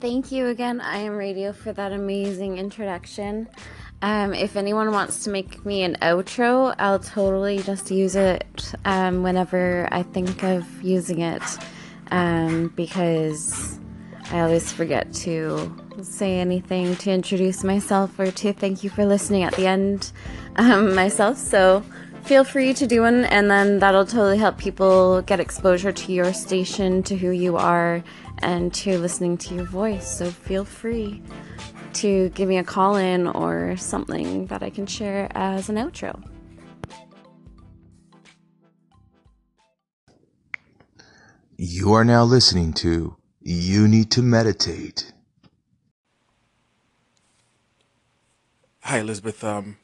Thank you again, I Am Radio, for that amazing introduction. Um, if anyone wants to make me an outro, I'll totally just use it um, whenever I think of using it um, because I always forget to say anything to introduce myself or to thank you for listening at the end um, myself. So feel free to do one, and then that'll totally help people get exposure to your station, to who you are, and to listening to your voice. So feel free to give me a call in or something that I can share as an outro. You are now listening to You Need to Meditate. Hi, Elizabeth. Um,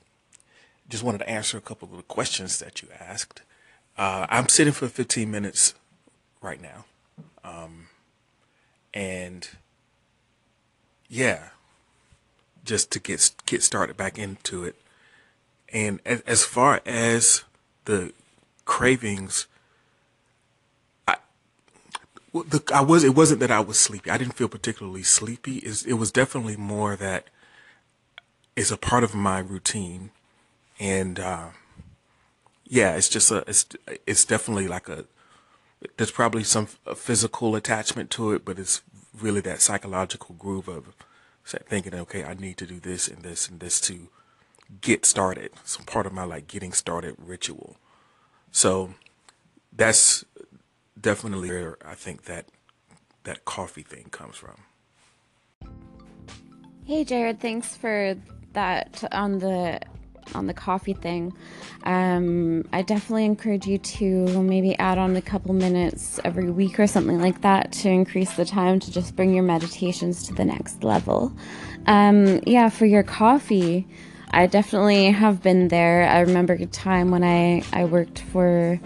just wanted to answer a couple of the questions that you asked. Uh, I'm sitting for 15 minutes right now. Um, and yeah, just to get get started back into it. And as, as far as the cravings, I the I was it wasn't that I was sleepy. I didn't feel particularly sleepy. It's, it was definitely more that it's a part of my routine, and uh, yeah, it's just a it's it's definitely like a there's probably some physical attachment to it, but it's really that psychological groove of thinking, okay, I need to do this and this and this to get started. Some part of my like getting started ritual. So that's definitely where I think that that coffee thing comes from. Hey Jared, thanks for that on the on the coffee thing. Um, I definitely encourage you to maybe add on a couple minutes every week or something like that to increase the time to just bring your meditations to the next level. Um, yeah, for your coffee, I definitely have been there. I remember a time when I, I worked for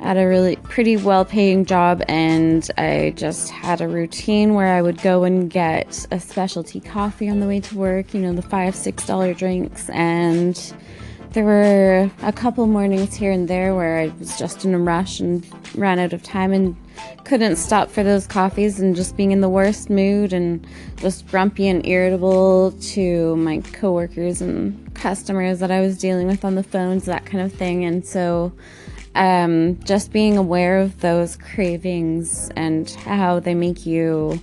at a really pretty well paying job and I just had a routine where I would go and get a specialty coffee on the way to work, you know, the five, six dollar drinks and there were a couple mornings here and there where I was just in a rush and ran out of time and couldn't stop for those coffees and just being in the worst mood and just grumpy and irritable to my coworkers and customers that I was dealing with on the phones, that kind of thing. And so um, just being aware of those cravings and how they make you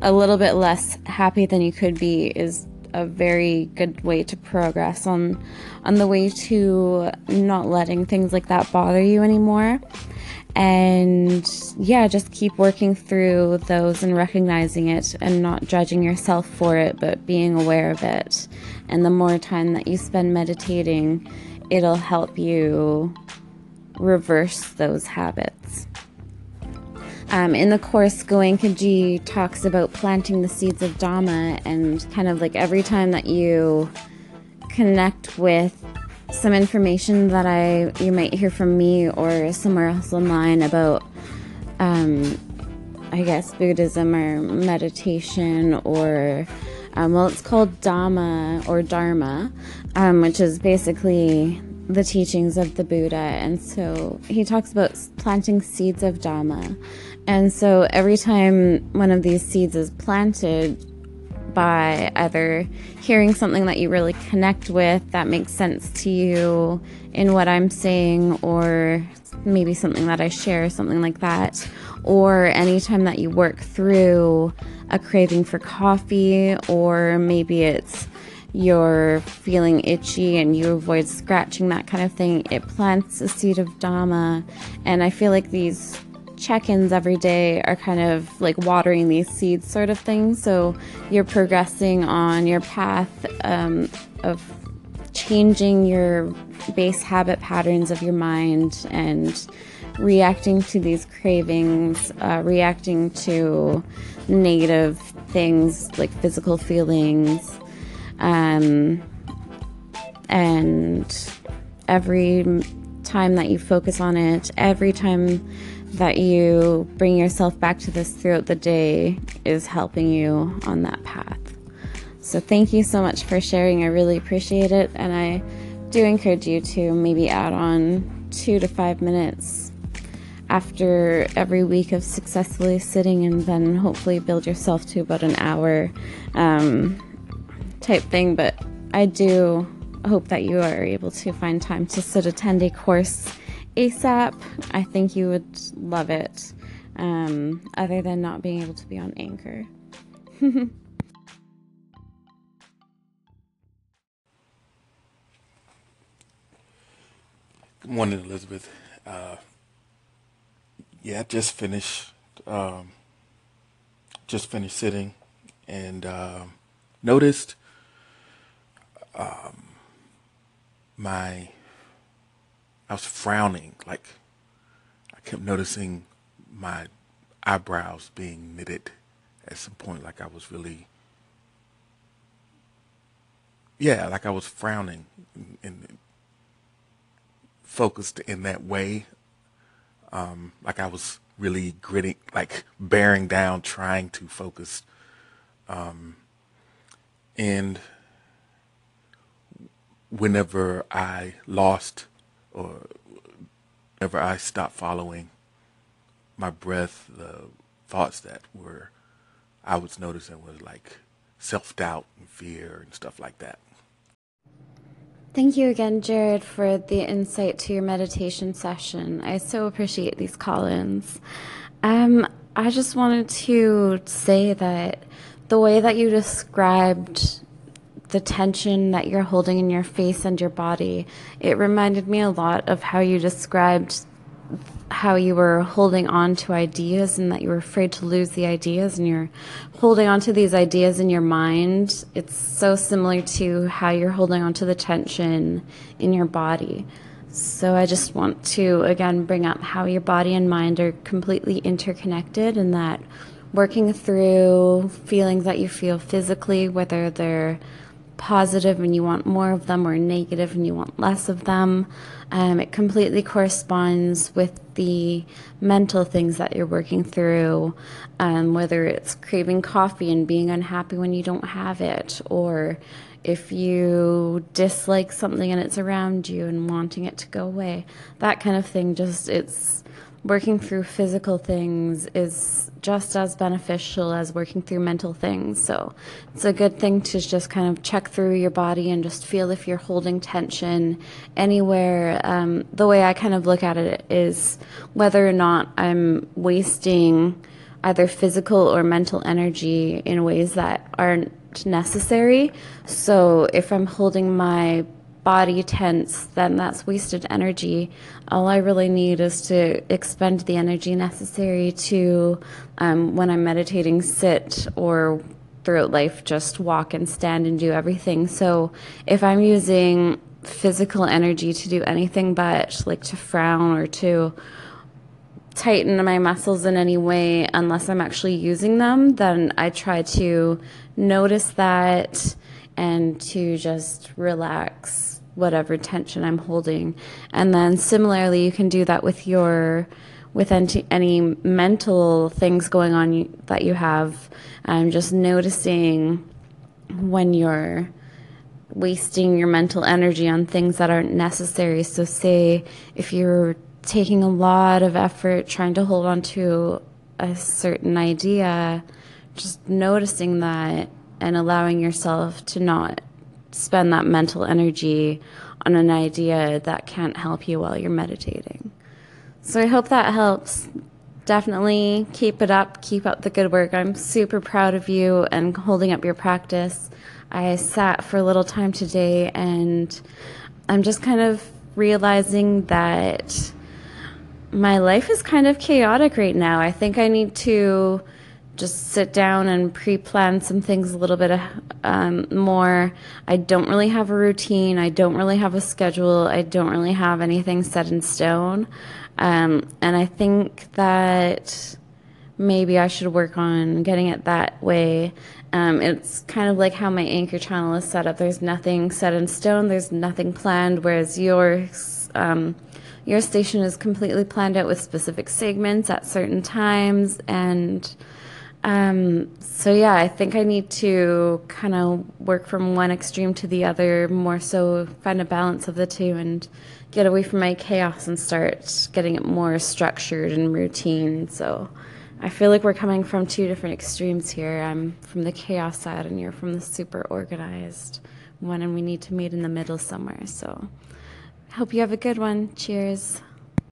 a little bit less happy than you could be is a very good way to progress on on the way to not letting things like that bother you anymore and yeah just keep working through those and recognizing it and not judging yourself for it but being aware of it and the more time that you spend meditating it'll help you reverse those habits. Um, in the course, Goenkaji talks about planting the seeds of Dhamma, and kind of like every time that you connect with some information that I you might hear from me or somewhere else online about, um, I guess Buddhism or meditation or um, well, it's called Dhamma or Dharma, um, which is basically the teachings of the Buddha. And so he talks about planting seeds of Dhamma. And so every time one of these seeds is planted, by either hearing something that you really connect with that makes sense to you in what I'm saying, or maybe something that I share, something like that, or anytime that you work through a craving for coffee, or maybe it's you're feeling itchy and you avoid scratching, that kind of thing, it plants a seed of Dhamma. And I feel like these check ins every day are kind of like watering these seeds, sort of thing. So you're progressing on your path um, of changing your base habit patterns of your mind and reacting to these cravings, uh, reacting to negative things like physical feelings, um, and every time that you focus on it, every time that you bring yourself back to this throughout the day is helping you on that path. So, thank you so much for sharing. I really appreciate it. And I do encourage you to maybe add on two to five minutes after every week of successfully sitting and then hopefully build yourself to about an hour um, type thing. But I do hope that you are able to find time to sit attend a 10 day course ASAP. I think you would love it, um, other than not being able to be on Anchor. Good morning, Elizabeth. Uh, yeah, just finished. Um, just finished sitting, and uh, noticed um, my. I was frowning, like I kept noticing my eyebrows being knitted at some point, like I was really. Yeah, like I was frowning, and focused in that way. Um, like I was really gritting, like bearing down, trying to focus. Um, and whenever I lost or whenever I stopped following my breath, the thoughts that were I was noticing was like self doubt and fear and stuff like that. Thank you again, Jared, for the insight to your meditation session. I so appreciate these call ins. Um, I just wanted to say that the way that you described the tension that you're holding in your face and your body, it reminded me a lot of how you described how you were holding on to ideas and that you were afraid to lose the ideas and you're holding on to these ideas in your mind. It's so similar to how you're holding on to the tension in your body. So I just want to again bring up how your body and mind are completely interconnected and that working through feelings that you feel physically, whether they're positive and you want more of them or negative and you want less of them. Um, it completely corresponds with the mental things that you're working through, um, whether it's craving coffee and being unhappy when you don't have it, or if you dislike something and it's around you and wanting it to go away. That kind of thing, just it's working through physical things is just as beneficial as working through mental things. So it's a good thing to just kind of check through your body and just feel if you're holding tension anywhere. Um, the way I kind of look at it is whether or not I'm wasting either physical or mental energy in ways that aren't necessary. So if I'm holding my body tense, then that's wasted energy. All I really need is to expend the energy necessary to, um, when I'm meditating, sit or throughout life, just walk and stand and do everything. So if I'm using physical energy to do anything but like to frown or to tighten my muscles in any way unless I'm actually using them, then I try to notice that and to just relax whatever tension I'm holding. And then similarly, you can do that with your with any, mental things going on that you have. Um, just noticing when you're wasting your mental energy on things that aren't necessary. So, say if you're taking a lot of effort trying to hold on to a certain idea, just noticing that and allowing yourself to not spend that mental energy on an idea that can't help you while you're meditating. So I hope that helps. Definitely keep it up, keep up the good work. I'm super proud of you and holding up your practice. I sat for a little time today and I'm just kind of realizing that my life is kind of chaotic right now. I think I need to just sit down and pre-plan some things a little bit um, more. I don't really have a routine. I don't really have a schedule. I don't really have anything set in stone. Um, and I think that maybe I should work on getting it that way. Um, it's kind of like how my anchor channel is set up. There's nothing set in stone. There's nothing planned. Whereas yours, um, your station is completely planned out with specific segments at certain times and Um, so yeah, I think I need to kind of work from one extreme to the other, more so find a balance of the two and get away from my chaos and start getting it more structured and routine. So I feel like we're coming from two different extremes here. I'm from the chaos side and you're from the super organized one and we need to meet in the middle somewhere. So hope you have a good one. Cheers.